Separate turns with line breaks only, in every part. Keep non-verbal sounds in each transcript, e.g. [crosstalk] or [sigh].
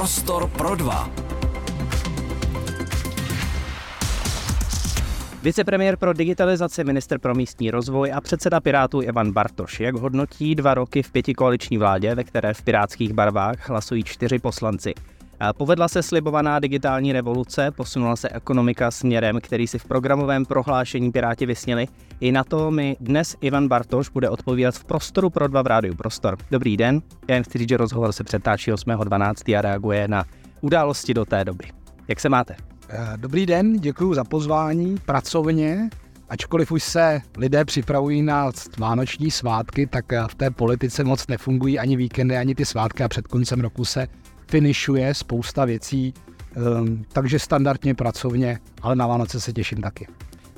Prostor pro dva.
Vicepremiér pro digitalizaci, minister pro místní rozvoj a předseda Pirátů Ivan Bartoš. Jak hodnotí dva roky v pětikoaliční vládě, ve které v pirátských barvách hlasují čtyři poslanci? Povedla se slibovaná digitální revoluce, posunula se ekonomika směrem, který si v programovém prohlášení Piráti vysněli. I na to mi dnes Ivan Bartoš bude odpovídat v prostoru pro dva v rádiu Prostor. Dobrý den, já jen chci říct, že rozhovor se přetáčí 8.12. a reaguje na události do té doby. Jak se máte?
Eh, dobrý den, děkuji za pozvání pracovně. Ačkoliv už se lidé připravují na vánoční svátky, tak eh, v té politice moc nefungují ani víkendy, ani ty svátky a před koncem roku se finišuje spousta věcí, um, takže standardně pracovně, ale na Vánoce se těším taky.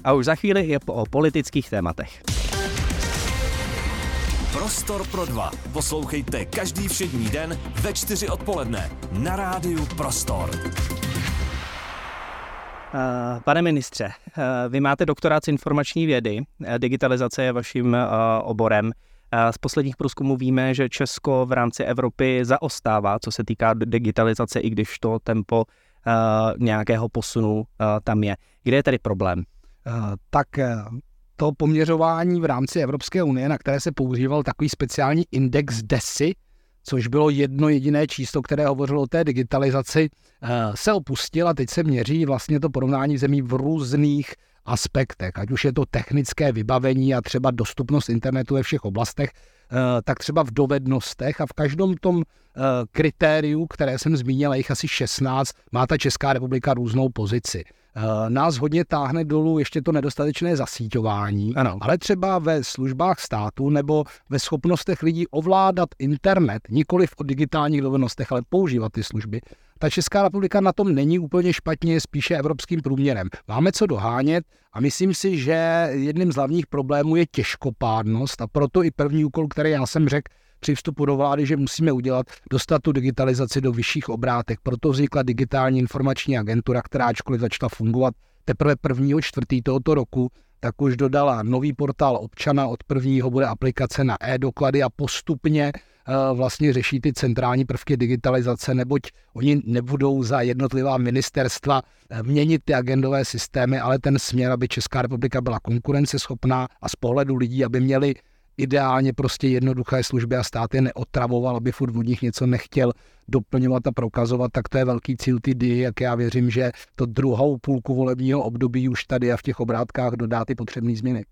A už za chvíli je o politických tématech.
Prostor pro dva. Poslouchejte každý všední den ve čtyři odpoledne na rádiu Prostor.
Eh, pane ministře, eh, vy máte doktorát z informační vědy, eh, digitalizace je vaším oborem. Z posledních průzkumů víme, že Česko v rámci Evropy zaostává, co se týká digitalizace, i když to tempo nějakého posunu tam je. Kde je tedy problém?
Tak to poměřování v rámci Evropské unie, na které se používal takový speciální index DESI, což bylo jedno jediné číslo, které hovořilo o té digitalizaci, eh, se a teď se měří vlastně to porovnání zemí v různých aspektech, ať už je to technické vybavení a třeba dostupnost internetu ve všech oblastech, eh, tak třeba v dovednostech a v každém tom eh, kritériu, které jsem zmínil, jich asi 16, má ta Česká republika různou pozici. Eh, nás hodně táhne dolů ještě to nedostatečné zasíťování, ano. ale třeba ve službách státu nebo ve schopnostech lidí ovládat internet, nikoli v digitálních dovednostech, ale používat ty služby. Ta Česká republika na tom není úplně špatně, spíše evropským průměrem. Máme co dohánět a myslím si, že jedním z hlavních problémů je těžkopádnost a proto i první úkol, který já jsem řekl, při vstupu do vlády, že musíme udělat, dostat tu digitalizaci do vyšších obrátek. Proto vznikla digitální informační agentura, která ačkoliv začala fungovat teprve prvního čtvrtý tohoto roku, tak už dodala nový portál občana, od prvního bude aplikace na e-doklady a postupně uh, vlastně řeší ty centrální prvky digitalizace, neboť oni nebudou za jednotlivá ministerstva uh, měnit ty agendové systémy, ale ten směr, aby Česká republika byla konkurenceschopná a z pohledu lidí, aby měli ideálně prostě jednoduché služby a stát je neotravoval, aby furt od nich něco nechtěl doplňovat a prokazovat, tak to je velký cíl ty dy, jak já věřím, že to druhou půlku volebního období už tady a v těch obrátkách dodá ty potřebné změny.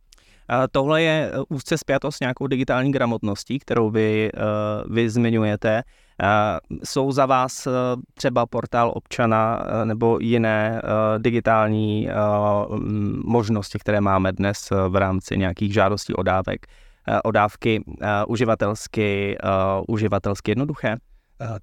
Tohle je uh, úzce spjato s nějakou digitální gramotností, kterou vy, uh, vy zmiňujete. Jsou za vás uh, třeba portál občana nebo jiné digitální možnosti, které máme dnes v rámci nějakých žádostí o dávek, Eh, o dávky eh, uživatelsky, eh, uživatelsky jednoduché?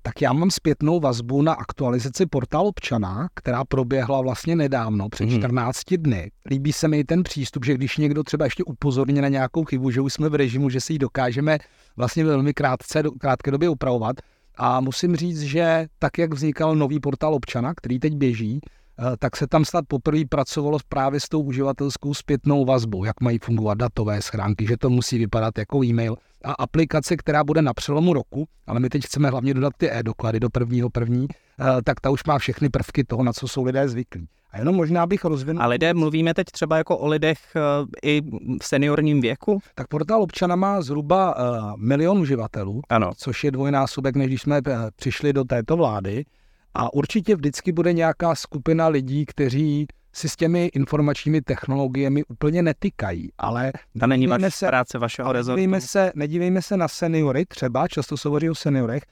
Tak já mám zpětnou vazbu na aktualizaci portál občana, která proběhla vlastně nedávno, před 14 hmm. dny. Líbí se mi ten přístup, že když někdo třeba ještě upozorně na nějakou chybu, že už jsme v režimu, že si ji dokážeme vlastně velmi krátce, krátké době upravovat. A musím říct, že tak, jak vznikal nový portál občana, který teď běží, Eh, tak se tam snad poprvé pracovalo právě s tou uživatelskou zpětnou vazbou, jak mají fungovat datové schránky, že to musí vypadat jako e-mail a aplikace, která bude na přelomu roku, ale my teď chceme hlavně dodat ty e-doklady do prvního první, eh, tak ta už má všechny prvky toho, na co jsou lidé zvyklí. A jenom možná bych rozvinul.
A lidé, mluvíme teď třeba jako o lidech eh, i v seniorním věku?
Tak portál občana má zhruba milion uživatelů,
ano.
což je dvojnásobek, než když jsme přišli do této vlády. A určitě vždycky bude nějaká skupina lidí, kteří si s těmi informačními technologiemi úplně netykají, ale...
To není vaše se, práce vašeho rezortu.
Se, nedívejme se na seniory, třeba, často se hovoří o seniorech,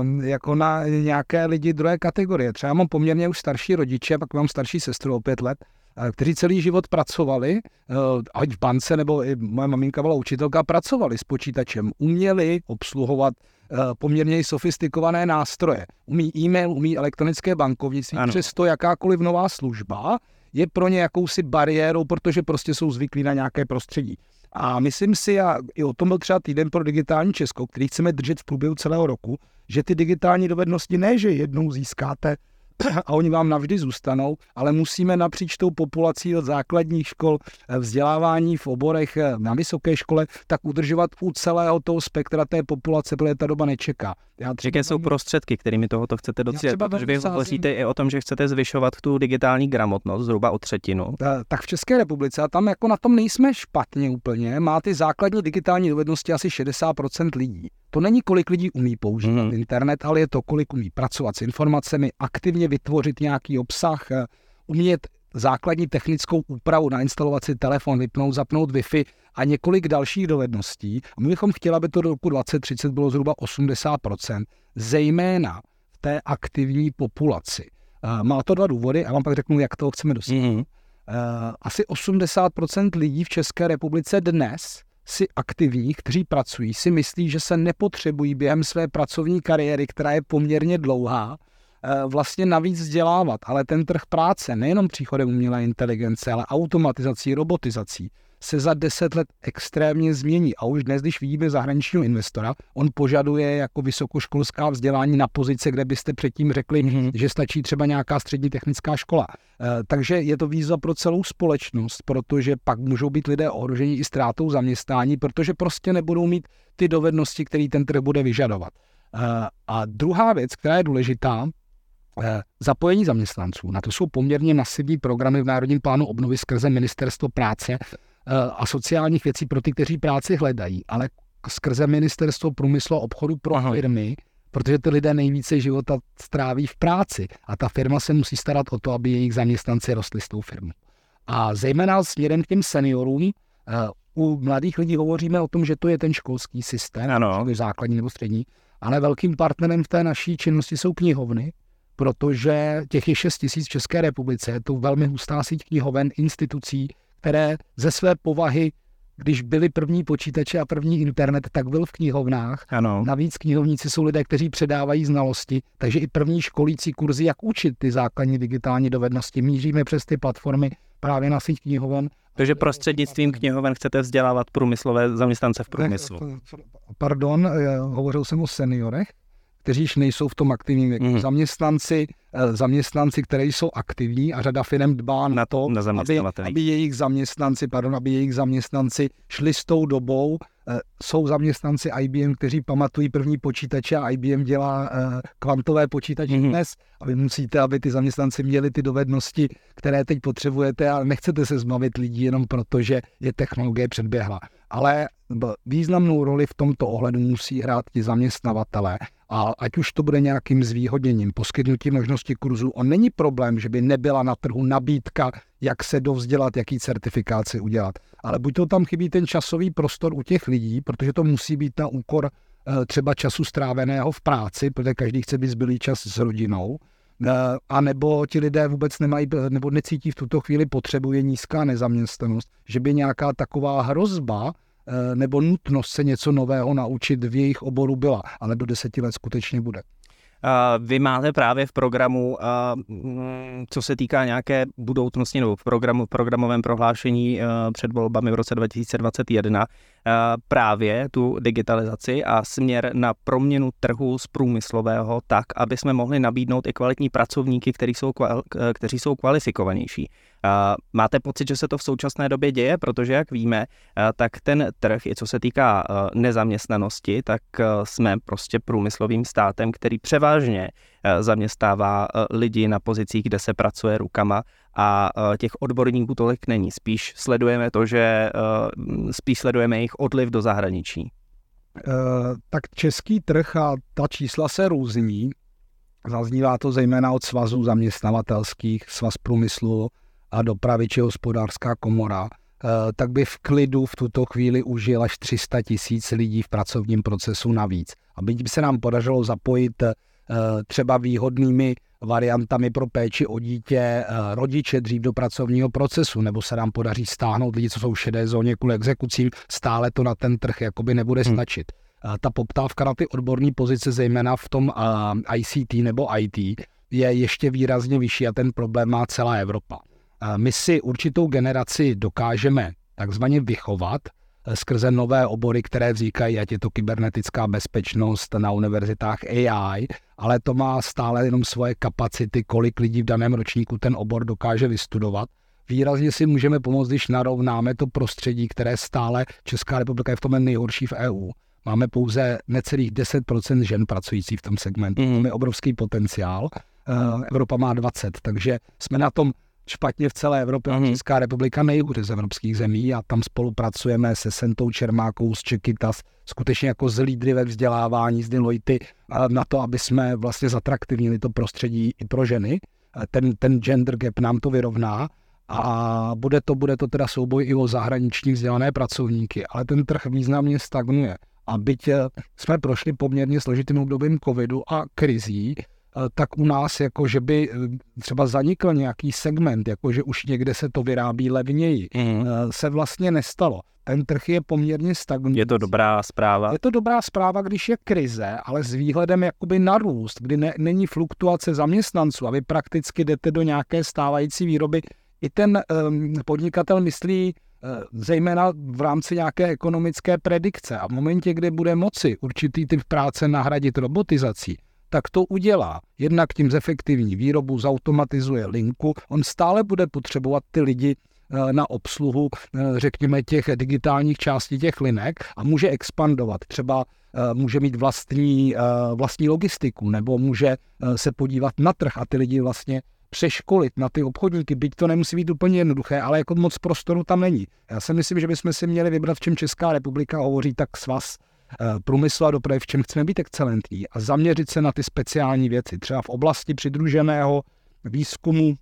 um, jako na nějaké lidi druhé kategorie. Třeba mám poměrně už starší rodiče, pak mám starší sestru o pět let, eh, kteří celý život pracovali, eh, ať v bance, nebo i moje maminka byla učitelka, pracovali s počítačem, uměli obsluhovat poměrně sofistikované nástroje. Umí e-mail, umí elektronické bankovnictví, ano. přesto jakákoliv nová služba je pro ně jakousi bariérou, protože prostě jsou zvyklí na nějaké prostředí. A myslím si, a i o tom byl třeba týden pro digitální Česko, který chceme držet v průběhu celého roku, že ty digitální dovednosti ne, že jednou získáte a oni vám navždy zůstanou, ale musíme napříč tou populací od základních škol eh, vzdělávání v oborech eh, na vysoké škole, tak udržovat u celého toho spektra té populace, protože ta doba nečeká.
Já Jaké jsou prostředky, kterými tohoto chcete docílit? Protože vy hovoříte i o tom, že chcete zvyšovat tu digitální gramotnost zhruba o třetinu.
Tak v České republice, a tam jako na tom nejsme špatně úplně, má ty základní digitální dovednosti asi 60% lidí. To není, kolik lidí umí používat mm. internet, ale je to, kolik umí pracovat s informacemi, aktivně vytvořit nějaký obsah, eh, umět základní technickou úpravu, nainstalovat si telefon, vypnout, zapnout Wi-Fi a několik dalších dovedností. A my bychom chtěli, aby to do roku 2030 bylo zhruba 80%, zejména v té aktivní populaci. Eh, má to dva důvody a vám pak řeknu, jak toho chceme dosáhnout. Mm. Asi 80% lidí v České republice dnes si aktivních, kteří pracují, si myslí, že se nepotřebují během své pracovní kariéry, která je poměrně dlouhá, eh, vlastně navíc vzdělávat. Ale ten trh práce, nejenom příchodem umělé inteligence, ale automatizací, robotizací, se za deset let extrémně změní. A už dnes, když vidíme zahraničního investora, on požaduje jako vysokoškolská vzdělání na pozice, kde byste předtím řekli, mm-hmm. že stačí třeba nějaká střední technická škola. E, takže je to výzva pro celou společnost, protože pak můžou být lidé ohroženi i ztrátou zaměstnání, protože prostě nebudou mít ty dovednosti, které ten trh bude vyžadovat. E, a druhá věc, která je důležitá, e, zapojení zaměstnanců. Na to jsou poměrně masivní programy v Národním plánu obnovy skrze Ministerstvo práce a sociálních věcí pro ty, kteří práci hledají, ale skrze ministerstvo průmyslu a obchodu pro Aha. firmy, protože ty lidé nejvíce života stráví v práci a ta firma se musí starat o to, aby jejich zaměstnanci rostli s tou firmou. A zejména směrem k těm seniorům, uh, u mladých lidí hovoříme o tom, že to je ten školský systém, ano. základní nebo střední, ale velkým partnerem v té naší činnosti jsou knihovny, protože těch je 6 tisíc v České republice, je to velmi hustá síť knihoven, institucí, které ze své povahy když byly první počítače a první internet, tak byl v knihovnách.
Ano.
Navíc knihovníci jsou lidé, kteří předávají znalosti, takže i první školící kurzy, jak učit ty základní digitální dovednosti, míříme přes ty platformy právě na síť knihoven.
Takže prostřednictvím knihoven chcete vzdělávat průmyslové zaměstnance v průmyslu.
Pardon, eh, hovořil jsem o seniorech kteří již nejsou v tom aktivním věku. Mm. Zaměstnanci, eh, zaměstnanci, kteří jsou aktivní a řada firm dbá na to,
na
aby, aby jejich zaměstnanci, pardon, aby jejich zaměstnanci šli s tou dobou. Eh, jsou zaměstnanci IBM, kteří pamatují první počítače a IBM dělá eh, kvantové počítače mm. dnes a vy musíte, aby ty zaměstnanci měli ty dovednosti, které teď potřebujete a nechcete se zbavit lidí jenom proto, že je technologie předběhla. Ale významnou roli v tomto ohledu musí hrát ti zaměstnavatele a ať už to bude nějakým zvýhodněním, poskytnutí možnosti kurzu, on není problém, že by nebyla na trhu nabídka, jak se dovzdělat, jaký certifikaci udělat. Ale buď to tam chybí ten časový prostor u těch lidí, protože to musí být na úkor eh, třeba času stráveného v práci, protože každý chce být zbylý čas s rodinou, eh, a nebo ti lidé vůbec nemají, nebo necítí v tuto chvíli potřebu, je nízká nezaměstnanost, že by nějaká taková hrozba nebo nutnost se něco nového naučit v jejich oboru byla, ale do deseti let skutečně bude.
Vy máte právě v programu, mm, co se týká nějaké budoucnosti, nebo v, programu, v programovém prohlášení před volbami v roce 2021, právě tu digitalizaci a směr na proměnu trhu z průmyslového tak, aby jsme mohli nabídnout i kvalitní pracovníky, kteří jsou, kteří jsou kvalifikovanější. Máte pocit, že se to v současné době děje, protože jak víme, tak ten trh, i co se týká nezaměstnanosti, tak jsme prostě průmyslovým státem, který převážně zaměstává lidi na pozicích, kde se pracuje rukama a těch odborníků tolik není. Spíš sledujeme to, že spíš sledujeme jejich odliv do zahraničí.
Tak český trh a ta čísla se různí. Zaznívá to zejména od svazů zaměstnavatelských, svaz průmyslu, a dopravy či hospodářská komora, eh, tak by v klidu v tuto chvíli užil až 300 tisíc lidí v pracovním procesu navíc. A by se nám podařilo zapojit eh, třeba výhodnými variantami pro péči o dítě eh, rodiče dřív do pracovního procesu, nebo se nám podaří stáhnout lidi, co jsou v šedé zóně kvůli exekucím, stále to na ten trh jakoby nebude hmm. stačit. Hmm. Ta poptávka na ty odborné pozice, zejména v tom ICT nebo IT, je ještě výrazně vyšší a ten problém má celá Evropa my si určitou generaci dokážeme takzvaně vychovat eh, skrze nové obory, které vznikají, ať je to kybernetická bezpečnost na univerzitách AI, ale to má stále jenom svoje kapacity, kolik lidí v daném ročníku ten obor dokáže vystudovat. Výrazně si můžeme pomoct, když narovnáme to prostředí, které stále Česká republika je v tom nejhorší v EU. Máme pouze necelých 10% žen pracující v tom segmentu. Mm. Máme obrovský potenciál. Uh, Evropa má 20, takže jsme na tom špatně v celé Evropě. Mm. Česká republika nejhůře z evropských zemí a tam spolupracujeme se Sentou Čermákou z Čekytas, skutečně jako z lídry ve vzdělávání, z Deloitte, na to, aby jsme vlastně zatraktivnili to prostředí i pro ženy. Ten, ten gender gap nám to vyrovná a bude to, bude to teda souboj i o zahraniční vzdělané pracovníky, ale ten trh významně stagnuje. A byť eh, jsme prošli poměrně složitým obdobím covidu a krizí, tak u nás jako, že by eh, třeba zanikl nějaký segment, jako že už někde se to vyrábí levněji, mm. se vlastně nestalo. Ten trh je poměrně stagnující.
Je to dobrá zpráva?
Je to dobrá zpráva, když je krize, ale s výhledem jakoby na růst, kdy ne, není fluktuace zaměstnanců a vy prakticky jdete do nějaké stávající výroby. I ten um, podnikatel myslí Eh, zejména v rámci nějaké ekonomické predikce. A v momentě, kdy bude moci určitý typ práce nahradit robotizací, tak to udělá. Jednak tím zefektivní výrobu, zautomatizuje linku, on stále bude potřebovat ty lidi eh, na obsluhu, eh, řekněme, těch digitálních částí těch linek a může expandovat. Třeba může mít vlastní, vlastní logistiku nebo může se podívat na trh a ty lidi vlastně přeškolit na ty obchodníky, byť to nemusí být úplně jednoduché, ale jako moc prostoru tam není. Já si myslím, že bychom si měli vybrat, v čem Česká republika hovoří tak svaz eh, průmyslu a dopravy, v čem chceme být excelentní a zaměřit se na ty speciální věci. Třeba v oblasti přidruženého výzkumu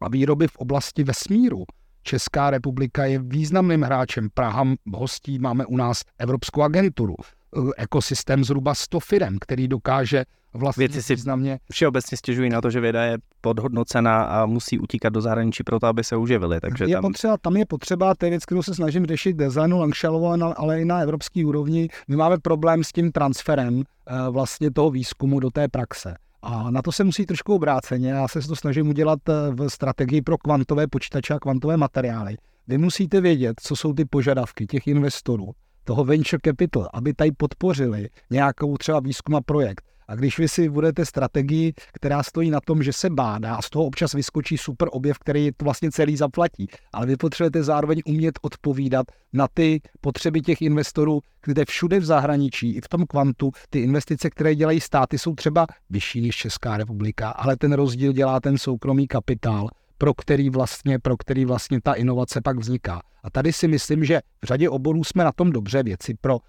a výroby v oblasti vesmíru. Česká republika je významným hráčem. Praha hostí, máme u nás Evropskou agenturu. Eh, ekosystém zhruba 100 firm, který dokáže vlastně
Věci si významně... všeobecně stěžují na to, že věda je podhodnocená a musí utíkat do zahraničí pro to, aby se uživili. Takže
je
tam...
Potřeba, tam je potřeba, to je věc, kterou se snažím řešit designu Langšalovo, ale i na evropské úrovni. My máme problém s tím transferem eh, vlastně toho výzkumu do té praxe. A na to se musí trošku obráceně. Já se to snažím udělat eh, v strategii pro kvantové počítače a kvantové materiály. Vy musíte vědět, co jsou ty požadavky těch investorů, toho venture capital, aby tady podpořili nějakou třeba výzkum a projekt. A když vy si budete strategii, která stojí na tom, že se bádá a z toho občas vyskočí super objev, který to vlastně celý zaplatí, ale vy potřebujete zároveň umět odpovídat na ty potřeby těch investorů, kde všude v zahraničí, i v tom kvantu, ty investice, které dělají státy, jsou třeba vyšší než Česká republika, ale ten rozdíl dělá ten soukromý kapitál, pro který vlastně, pro který vlastně ta inovace pak vzniká. A tady si myslím, že v řadě oborů jsme na tom dobře věci pro uh,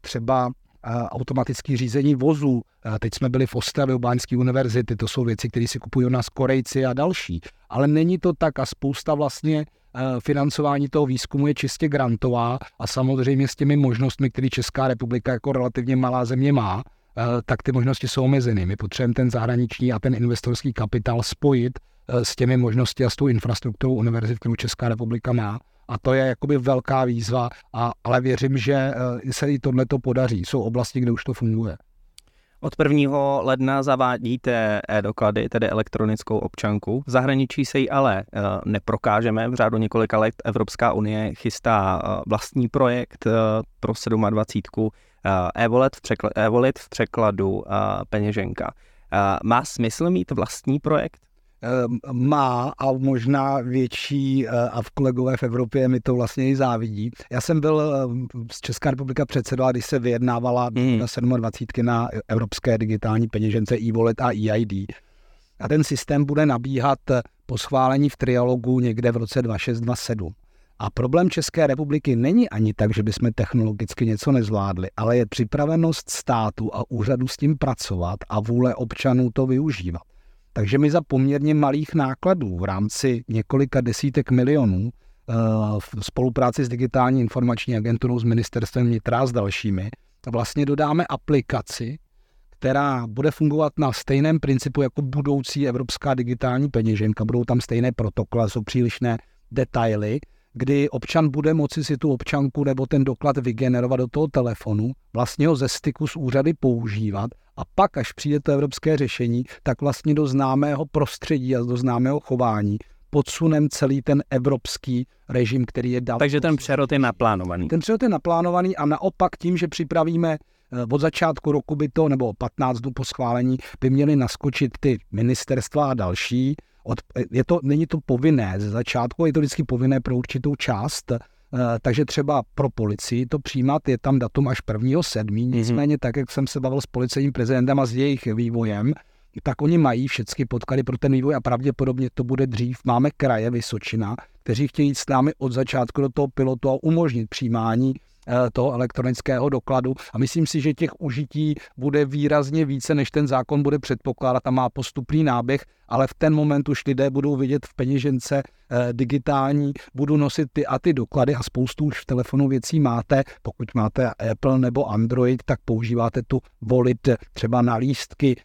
třeba automatické řízení vozů. Teď jsme byli v Ostravě u Báňské univerzity, to jsou věci, které si kupují u nás Korejci a další. Ale není to tak a spousta vlastně financování toho výzkumu je čistě grantová a samozřejmě s těmi možnostmi, které Česká republika jako relativně malá země má, tak ty možnosti jsou omezeny. My potřebujeme ten zahraniční a ten investorský kapitál spojit s těmi možnosti a s tou infrastrukturou univerzit, kterou Česká republika má a to je jakoby velká výzva, a, ale věřím, že eh, se i tohle to podaří. Jsou oblasti, kde už to funguje.
Od 1. ledna zavádíte e-doklady, tedy elektronickou občanku. V zahraničí se ji ale uh, neprokážeme. V řádu několika let Evropská unie chystá uh, vlastní projekt pro 27. e-wallet v, e-wallet v překladu peněženka. Má smysl mít vlastní projekt?
Ehm, má a možná větší eh, a v kolegové v Evropě mi to vlastně i závidí. Já jsem byl eh, z Česká republika předseda, když se vyjednávala mm. na 27 na evropské digitální peněžence e-wallet a EID. A ten systém bude nabíhat po schválení v trialogu někde v roce 2627. A problém České republiky není ani tak, že bychom technologicky něco nezvládli, ale je připravenost státu a úřadu s tím pracovat a vůle občanů to využívat. Takže my za poměrně malých nákladů v rámci několika desítek milionů eh, v spolupráci s digitální informační agenturou, s ministerstvem vnitra a s dalšími, vlastně dodáme aplikaci, která bude fungovat na stejném principu jako budoucí evropská digitální peněženka. Budou tam stejné protokoly, jsou přílišné detaily, kdy občan bude moci si tu občanku nebo ten doklad vygenerovat do toho telefonu, vlastně ho ze styku s úřady používat a pak, až přijde to evropské řešení, tak vlastně do známého prostředí a do známého chování podsunem celý ten evropský režim, který je dal.
Takže ten přerod je naplánovaný.
Ten přerod je naplánovaný a naopak tím, že připravíme od začátku roku by to, nebo 15 dnů po schválení, by měly naskočit ty ministerstva a další. Od, je to, není to povinné ze začátku, je to vždycky povinné pro určitou část, takže třeba pro policii to přijímat je tam datum až 1.7. Mhm. Nicméně tak, jak jsem se bavil s policejním prezidentem a s jejich vývojem, tak oni mají všechny podklady pro ten vývoj a pravděpodobně to bude dřív. Máme kraje Vysočina, kteří chtějí jít s námi od začátku do toho pilotu a umožnit přijímání eh, toho elektronického dokladu. A myslím si, že těch užití bude výrazně více, než ten zákon bude předpokládat a má postupný náběh, ale v ten moment už lidé budou vidět v peněžence eh, digitální, budu nosit ty a ty doklady a spoustu už v telefonu věcí máte. Pokud máte Apple nebo Android, tak používáte tu volit třeba na lístky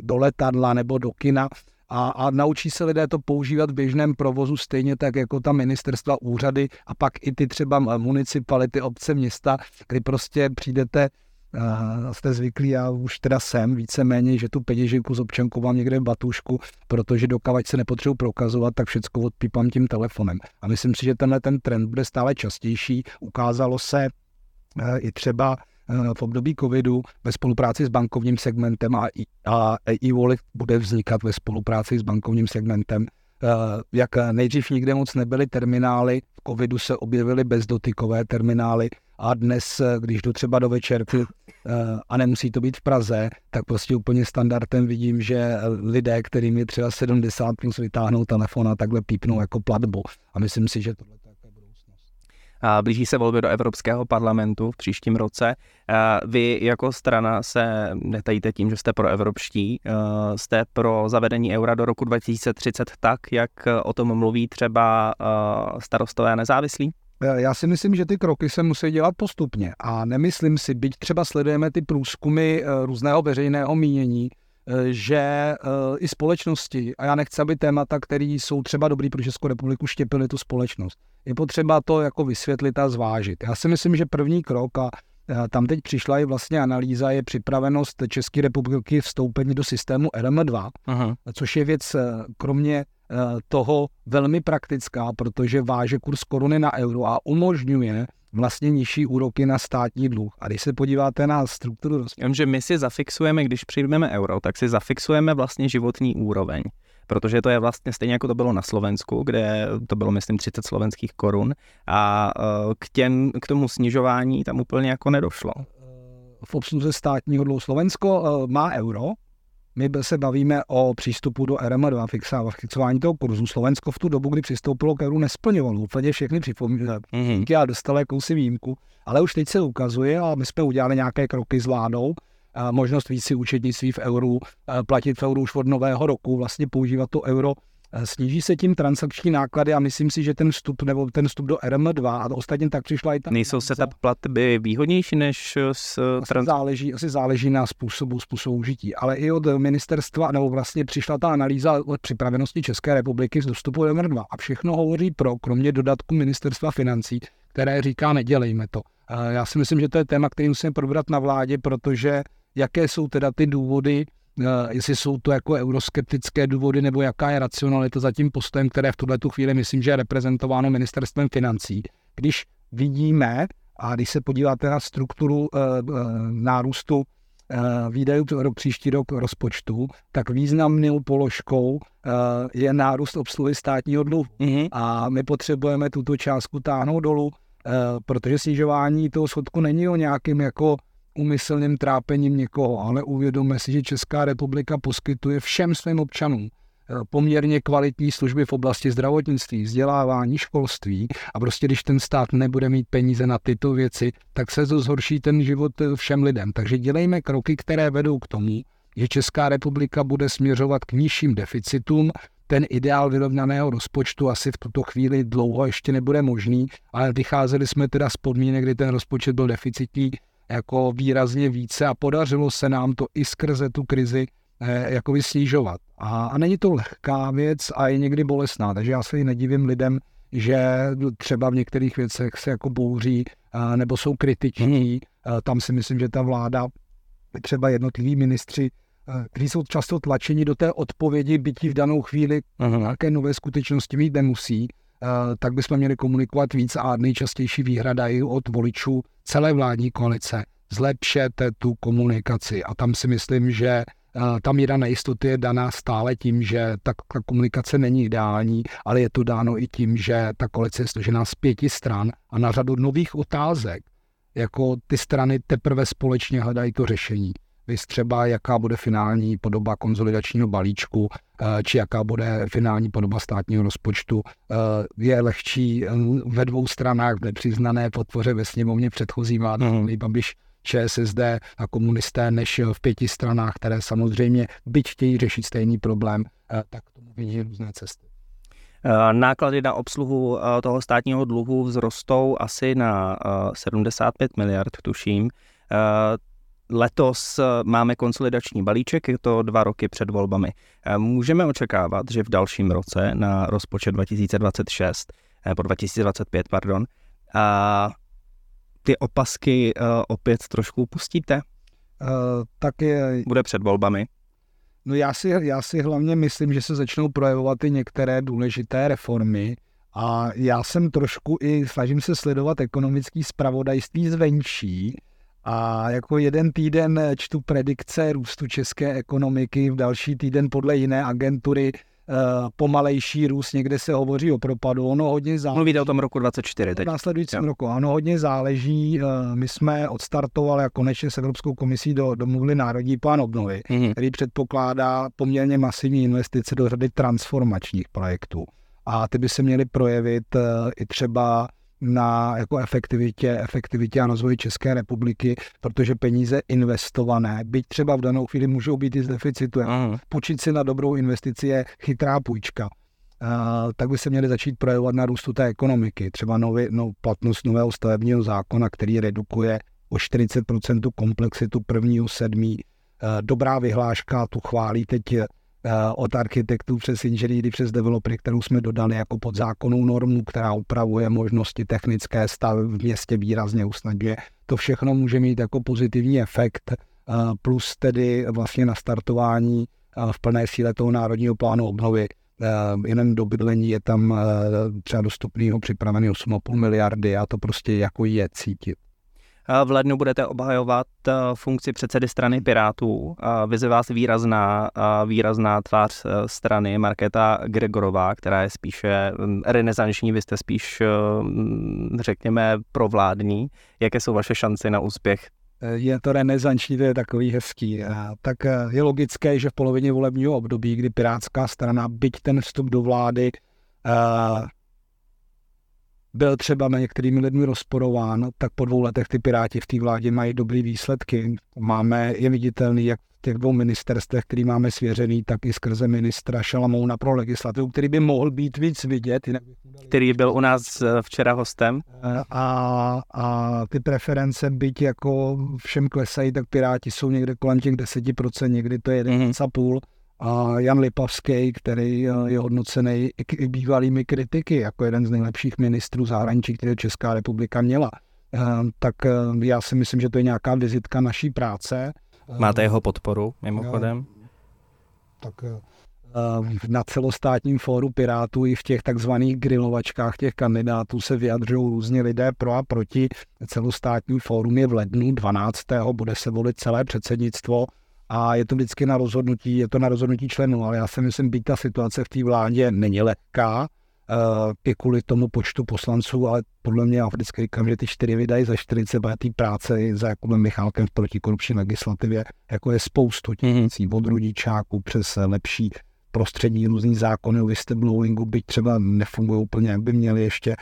do letadla nebo do kina a, a naučí se lidé to používat v běžném provozu stejně tak jako ta ministerstva, úřady a pak i ty třeba municipality, obce, města, kdy prostě přijdete Uh, jste zvyklí, já už teda jsem víceméně, že tu peněženku z občanku mám někde v batušku, protože dokavať se nepotřebuji prokazovat, tak všecko odpípám tím telefonem. A myslím si, že tenhle ten trend bude stále častější. Ukázalo se uh, i třeba v období covidu ve spolupráci s bankovním segmentem a, a e-wallet bude vznikat ve spolupráci s bankovním segmentem. Eh, jak nejdřív nikde moc nebyly terminály, v covidu se objevily bezdotykové terminály a dnes, eh, když jdu třeba do večerky a nemusí to být v Praze, tak prostě úplně standardem vidím, že lidé, kterým je třeba 70 plus vytáhnou telefon a takhle pípnou jako platbu. A myslím si, že tohle
Blíží se volby do Evropského parlamentu v příštím roce. Vy jako strana se netajíte tím, že jste pro evropští, jste pro zavedení eura do roku 2030 tak, jak o tom mluví třeba starostové nezávislí?
Já si myslím, že ty kroky se musí dělat postupně a nemyslím si, byť třeba sledujeme ty průzkumy e, různého veřejného mínění, e, že e, i společnosti, a já nechci, aby témata, které jsou třeba dobrý pro Českou republiku, štěpily tu společnost je potřeba to jako vysvětlit a zvážit. Já si myslím, že první krok a tam teď přišla i vlastně analýza, je připravenost České republiky vstoupení do systému RM2, Aha. což je věc eh, kromě eh, toho velmi praktická, protože váže kurz koruny na euro a umožňuje vlastně nižší úroky na státní dluh. A když se podíváte na strukturu
rozpočtu... že my si zafixujeme, když přijmeme euro, tak si zafixujeme vlastně životní úroveň protože to je vlastně stejně jako to bylo na Slovensku, kde to bylo, myslím, 30 slovenských korun a e, k, těm, k tomu snižování tam úplně jako nedošlo.
V obsluze státního dluhu Slovensko e, má euro, my se bavíme o přístupu do RM2 fixa, fixování toho kurzu. Slovensko v tu dobu, kdy přistoupilo k euru, nesplňovalo úplně všechny připomínky mm-hmm. a dostalo jakousi výjimku. Ale už teď se ukazuje a my jsme udělali nějaké kroky s vládou, možnost víc si účetnictví v euru, platit v euru už od nového roku, vlastně používat to euro. Sníží se tím transakční náklady a myslím si, že ten vstup nebo ten vstup do RM2 a ostatně tak přišla i ta...
Nejsou setup platby výhodnější než s
trans... asi, záleží, asi záleží na způsobu, způsobu užití, ale i od ministerstva, nebo vlastně přišla ta analýza od připravenosti České republiky z dostupu RM2 a všechno hovoří pro, kromě dodatku ministerstva financí, které říká, nedělejme to. Já si myslím, že to je téma, který musíme probrat na vládě, protože jaké jsou teda ty důvody, eh, jestli jsou to jako euroskeptické důvody, nebo jaká je racionalita za tím postem, které v tuhle chvíli myslím, že je reprezentováno ministerstvem financí. Když vidíme, a když se podíváte na strukturu uh, uh, nárůstu výdajů pro příští rok rozpočtu, tak významnou položkou je nárůst obsluhy státního dluhu. Mm-hmm. A my potřebujeme tuto částku táhnout dolů, protože snižování toho schodku není o nějakým jako umyslným trápením někoho, ale uvědomme si, že Česká republika poskytuje všem svým občanům eh, poměrně kvalitní služby v oblasti zdravotnictví, vzdělávání, školství. A prostě když ten stát nebude mít peníze na tyto věci, tak se zhorší ten život eh, všem lidem. Takže dělejme kroky, které vedou k tomu, že Česká republika bude směřovat k nižším deficitům, ten ideál vyrovnaného rozpočtu asi v tuto chvíli dlouho ještě nebude možný, ale vycházeli jsme teda z podmínek, kdy ten rozpočet byl deficitní, jako výrazně více a podařilo se nám to i skrze tu krizi eh, jako snižovat. A, a není to lehká věc a je někdy bolestná, takže já se i nedivím lidem, že třeba v některých věcech se jako bouří a, nebo jsou kritiční. A, tam si myslím, že ta vláda, třeba jednotliví ministři, kteří jsou často tlačeni do té odpovědi, bytí v danou chvíli nějaké nové skutečnosti mít nemusí, Eh, tak bychom měli komunikovat víc a nejčastější výhrada i od voličů celé vládní koalice zlepšete tu komunikaci. A tam si myslím, že ta míra nejistoty je daná stále tím, že ta komunikace není ideální, ale je to dáno i tím, že ta koalice je složená z pěti stran a na řadu nových otázek, jako ty strany teprve společně hledají to řešení. Vys třeba, jaká bude finální podoba konzolidačního balíčku, eh, či jaká bude finální podoba státního rozpočtu. Eh, je lehčí eh, ve dvou stranách v nepřiznané podpoře ve sněmovně předchozí vlády, mm. Babiš ČSSD a komunisté, než v pěti stranách, které samozřejmě, byť chtějí řešit stejný problém, tak tomu vidí různé cesty.
Náklady na obsluhu toho státního dluhu vzrostou asi na 75 miliard, tuším. Letos máme konsolidační balíček, je to dva roky před volbami. Můžeme očekávat, že v dalším roce na rozpočet 2026, po 2025, pardon, a ty opasky opět trošku pustíte? Uh,
tak je...
Bude před volbami.
No já si, já si hlavně myslím, že se začnou projevovat i některé důležité reformy a já jsem trošku i, snažím se sledovat ekonomický zpravodajství zvenčí a jako jeden týden čtu predikce růstu české ekonomiky, v další týden podle jiné agentury Uh, pomalejší růst, někde se hovoří o propadu, ono hodně záleží.
Mluvíte o tom roku 24 teď.
V následujícím jo. roku, ano, hodně záleží. Uh, my jsme odstartovali a konečně s Evropskou komisí do, domluvili Národní plán obnovy, mm-hmm. který předpokládá poměrně masivní investice do řady transformačních projektů. A ty by se měly projevit i třeba na jako efektivitě, efektivitě a rozvoji České republiky, protože peníze investované, byť třeba v danou chvíli můžou být i z deficitu, uh-huh. půjčit si na dobrou investici je chytrá půjčka. Uh, tak by se měly začít projevovat na růstu té ekonomiky. Třeba nový, no, platnost nového stavebního zákona, který redukuje o 40% komplexitu prvního sedmí. Uh, dobrá vyhláška, tu chválí teď od architektů přes inženýry, přes developery, kterou jsme dodali jako podzákonnou normu, která upravuje možnosti technické stavy v městě výrazně usnadňuje. To všechno může mít jako pozitivní efekt, eh, plus tedy vlastně na startování eh, v plné síle toho národního plánu obnovy. Jenom do bydlení je tam třeba dostupného připravený 8,5 miliardy a to prostě jako je cítit.
V lednu budete obhajovat eh, funkci předsedy strany Pirátů. Vyze vás výrazná, výrazná tvář eh, strany Markéta Gregorová, která je spíše mm, renesanční, vy jste spíš, eh, mm, řekněme, provládní. Jaké jsou vaše šance na úspěch?
Je to renesanční, to je takový hezký. Tak je logické, že v polovině volebního období, kdy Pirátská strana, byť ten vstup do vlády byl třeba některými lidmi rozporován, tak po dvou letech ty Piráti v té vládě mají dobrý výsledky. Máme, je viditelný, jak v těch dvou ministerstvech, který máme svěřený, tak i skrze ministra Šalamouna pro legislativu, který by mohl být víc vidět. Jinak
který byl u nás eh, včera hostem.
Eh, a, a ty preference, byť jako všem klesají, tak Piráti jsou někde kolem těch 10%, někdy to je 11,5%. Mm-hmm a Jan Lipavský, který eh, je hodnocený i bývalými kritiky jako jeden z nejlepších ministrů zahraničí, které Česká republika měla. Eh, tak eh, já si myslím, že to je nějaká vizitka naší práce.
Máte jeho podporu mimochodem?
Tak na celostátním fóru Pirátů i v těch takzvaných grilovačkách těch kandidátů se vyjadřují různě lidé pro a proti. Celostátní fórum je v lednu 12. bude se volit celé předsednictvo a je to vždycky na rozhodnutí, je to na rozhodnutí členů, ale já si myslím, být ta situace v té vládě není lehká, uh, i kvůli tomu počtu poslanců, ale podle mě já vždycky říkám, že ty čtyři vydají za 40 té práce za Jakubem Michálkem v protikorupční legislativě, jako je spoustu těch mm-hmm. věcí, od rodičáků přes lepší prostředí, různý zákony o whistleblowingu, byť třeba nefungují úplně, jak by měly ještě,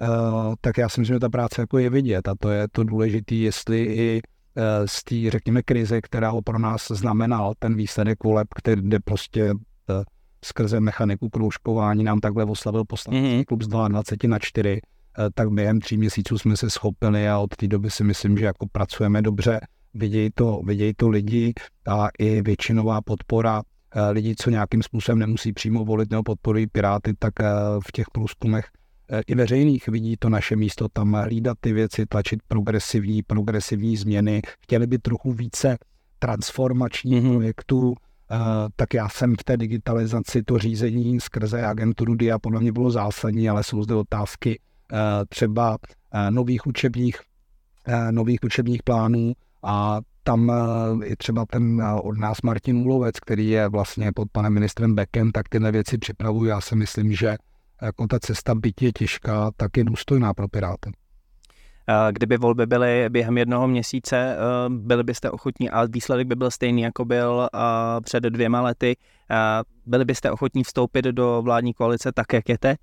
uh, tak já si myslím, že ta práce jako je vidět a to je to důležité, jestli i z té, řekněme, krize, která pro nás znamenal ten výsledek voleb, který jde prostě eh, skrze mechaniku kroužkování nám takhle oslavil poslanecký mm-hmm. klub z 22 na 4, eh, tak během tří měsíců jsme se schopili a od té doby si myslím, že jako pracujeme dobře, vidějí to, vidějí to lidi a i většinová podpora lidí, co nějakým způsobem nemusí přímo volit nebo podporují Piráty, tak v těch průzkumech Eh, i veřejných vidí to naše místo tam hlídat ty věci, tlačit progresivní, progresivní změny. Chtěli by trochu více transformačních mm-hmm. projektů, uh, tak já jsem v té digitalizaci to řízení skrze agenturu DIA podle mě bylo zásadní, ale jsou zde otázky uh, třeba nových učebních nových učebních plánů a tam i třeba ten od nás Martin Úlovec, který je vlastně pod panem ministrem Beckem, tak tyhle věci připravuje. Já si myslím, že jako ta cesta je těžká, tak je důstojná pro Piráty.
Kdyby volby byly během jednoho měsíce, byli byste ochotní, a výsledek by byl stejný, jako byl před dvěma lety, byli byste ochotní vstoupit do vládní koalice tak, jak je teď?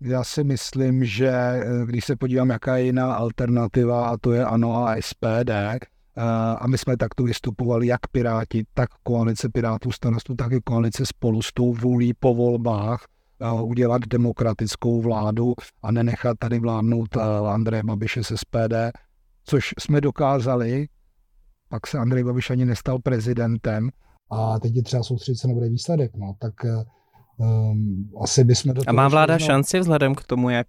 Já si myslím, že když se podívám, jaká je jiná alternativa, a to je ANO a SPD, a my jsme takto vystupovali, jak Piráti, tak koalice Pirátů starostů, tak i koalice spolu s tou vůlí po volbách, udělat demokratickou vládu a nenechat tady vládnout Andreje Babiše z SPD, což jsme dokázali, pak se Andrej Babiš ani nestal prezidentem a teď je třeba soustředit se na výsledek. No. Tak Um, asi bychom do
A má vláda šli, šanci vzhledem k tomu, jak,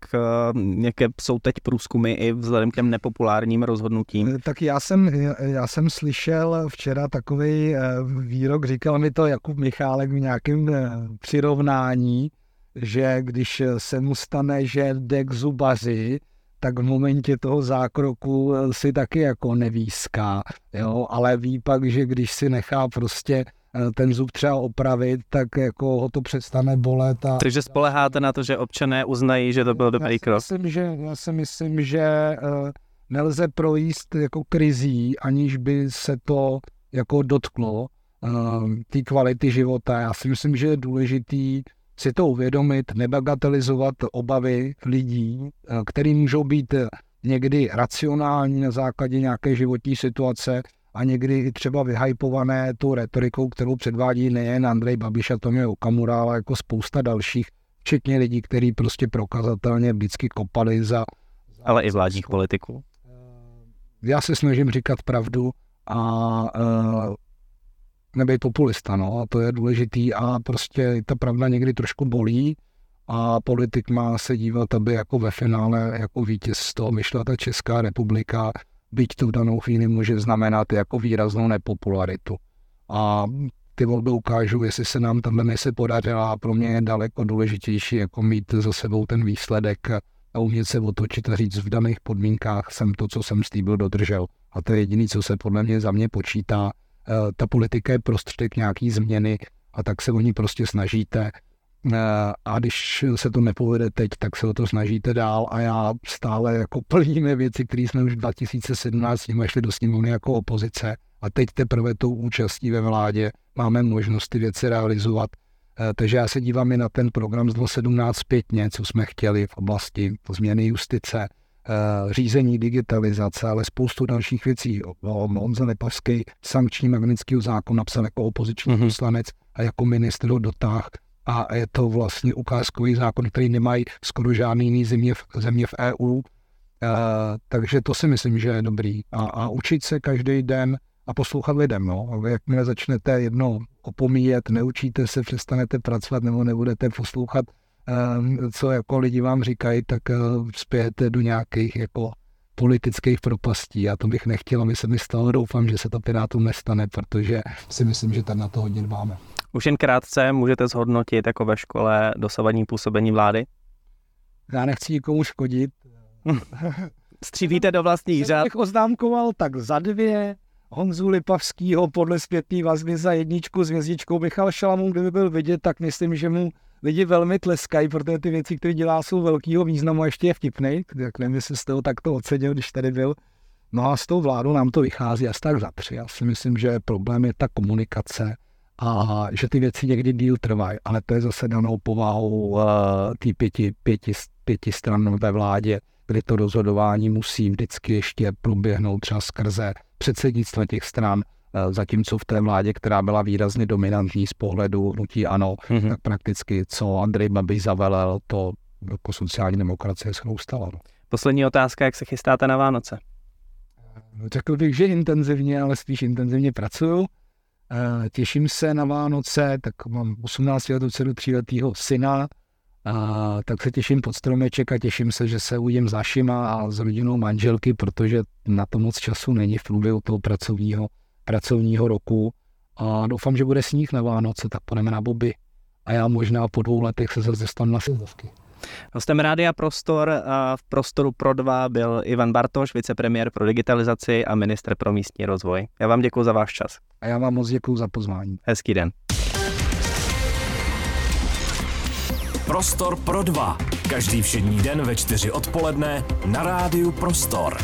jaké jsou teď průzkumy i vzhledem k těm nepopulárním rozhodnutím?
Eh, tak já jsem, já jsem slyšel včera takový eh, výrok, říkal mi to Jakub Michálek v nějakém eh, přirovnání, že když se mu stane, že jde k zubaři, tak v momentě toho zákroku si taky jako nevýská, jo, ale ví pak, že když si nechá prostě Eh, ten zub třeba opravit, tak jako ho to přestane bolet. A...
Takže spoleháte na to, že občané uznají, že to byl dobrý krok?
Myslím, že, já si myslím, že uh, nelze projíst jako krizí, aniž by se to jako dotklo té kvality života. Já si myslím, že je důležitý si to uvědomit, nebagatelizovat obavy lidí, uh, které můžou být někdy racionální na základě nějaké životní situace, a někdy i třeba vyhypované tu retorikou, kterou předvádí nejen Andrej Babiš a Tomio Okamura, ale jako spousta dalších, včetně lidí, kteří prostě prokazatelně vždycky kopali za...
za ale i vládních politiků. Eh,
já se snažím říkat pravdu a uh, nebejt populista, no, a to je důležitý a prostě ta pravda někdy trošku bolí a politik má se dívat, aby jako ve finále jako vítěz z toho vyšla ta Česká republika byť to v danou chvíli může znamenat jako výraznou nepopularitu. A ty volby ukážou, jestli se nám tahle mise podařila a pro mě je daleko důležitější jako mít za sebou ten výsledek a umět se otočit a říct v daných podmínkách jsem to, co jsem slíbil, dodržel. A to je jediné, co se podle mě za mě počítá. Eh, ta politika je prostředek nějaký změny a tak se o ní prostě snažíte a když se to nepovede teď, tak se o to snažíte dál a já stále jako plníme věci, které jsme už v 2017 s nimi šli do sněmovny jako opozice a teď teprve tou účastí ve vládě máme možnost ty věci realizovat. E, takže já se dívám i na ten program z 2017 zpětně, co jsme chtěli v oblasti změny justice, řízení digitalizace, ale spoustu dalších věcí. Honza Lepavský sankční magnický zákon napsal jako opoziční mm-hmm. poslanec a jako ministr ho dotáh a je to vlastně ukázkový zákon, který nemají skoro žádný jiný země v, země v EU. Uh, takže to si myslím, že je dobrý. A, a učit se každý den a poslouchat lidem. No. Jakmile začnete jedno opomíjet, neučíte se, přestanete pracovat nebo nebudete poslouchat, co jako lidi vám říkají, tak uh, spějete do nějakých jako politických propastí. A to bych nechtěl, aby se mi stalo. Doufám, že se to Pirátům nestane, protože si myslím, že tady na to hodně dbáme.
Už jen krátce můžete zhodnotit jako ve škole dosavadní působení vlády?
Já nechci nikomu škodit. [laughs]
Střílíte do vlastních řád?
Bych oznámkoval tak za dvě, Honzu Lipavskýho podle zpětný vazby za jedničku s hvězdičkou Michal Šalamů, kdyby byl vidět, tak myslím, že mu lidi velmi tleskají, protože ty věci, které dělá, jsou velkého významu a ještě je vtipný. Tak nevím, jestli jste ho takto ocenil, když tady byl. No a s tou vládou nám to vychází asi tak za tři. Já si myslím, že problém je ta komunikace a že ty věci někdy díl trvají, ale to je zase danou povahou uh, té pěti, pěti, pěti stran ve vládě, kdy to rozhodování musí vždycky ještě proběhnout třeba skrze předsednictva těch stran, zatímco v té vládě, která byla výrazně dominantní z pohledu hnutí ANO, mm-hmm. tak prakticky co Andrej Babiš zavelel, to jako sociální demokracie schroustala. No.
Poslední otázka, jak se chystáte na Vánoce?
Řekl bych, že intenzivně, ale spíš intenzivně pracuju. Eh, těším se na Vánoce, tak mám 18 letů dceru, 3 letýho syna, a tak se těším pod stromeček a těším se, že se uvidím s Ašima a s rodinou manželky, protože na to moc času není v průběhu toho pracovního, pracovního roku. A doufám, že bude sníh na Vánoce, tak půjdeme na boby. A já možná po dvou letech se zase dostanu na sezdovky.
Hostem Rádia Prostor a v Prostoru pro dva byl Ivan Bartoš, vicepremiér pro digitalizaci a minister pro místní rozvoj. Já vám děkuji za váš čas.
A já vám moc děkuji za pozvání.
Hezký den.
Prostor pro dva. Každý všední den ve čtyři odpoledne na rádiu Prostor.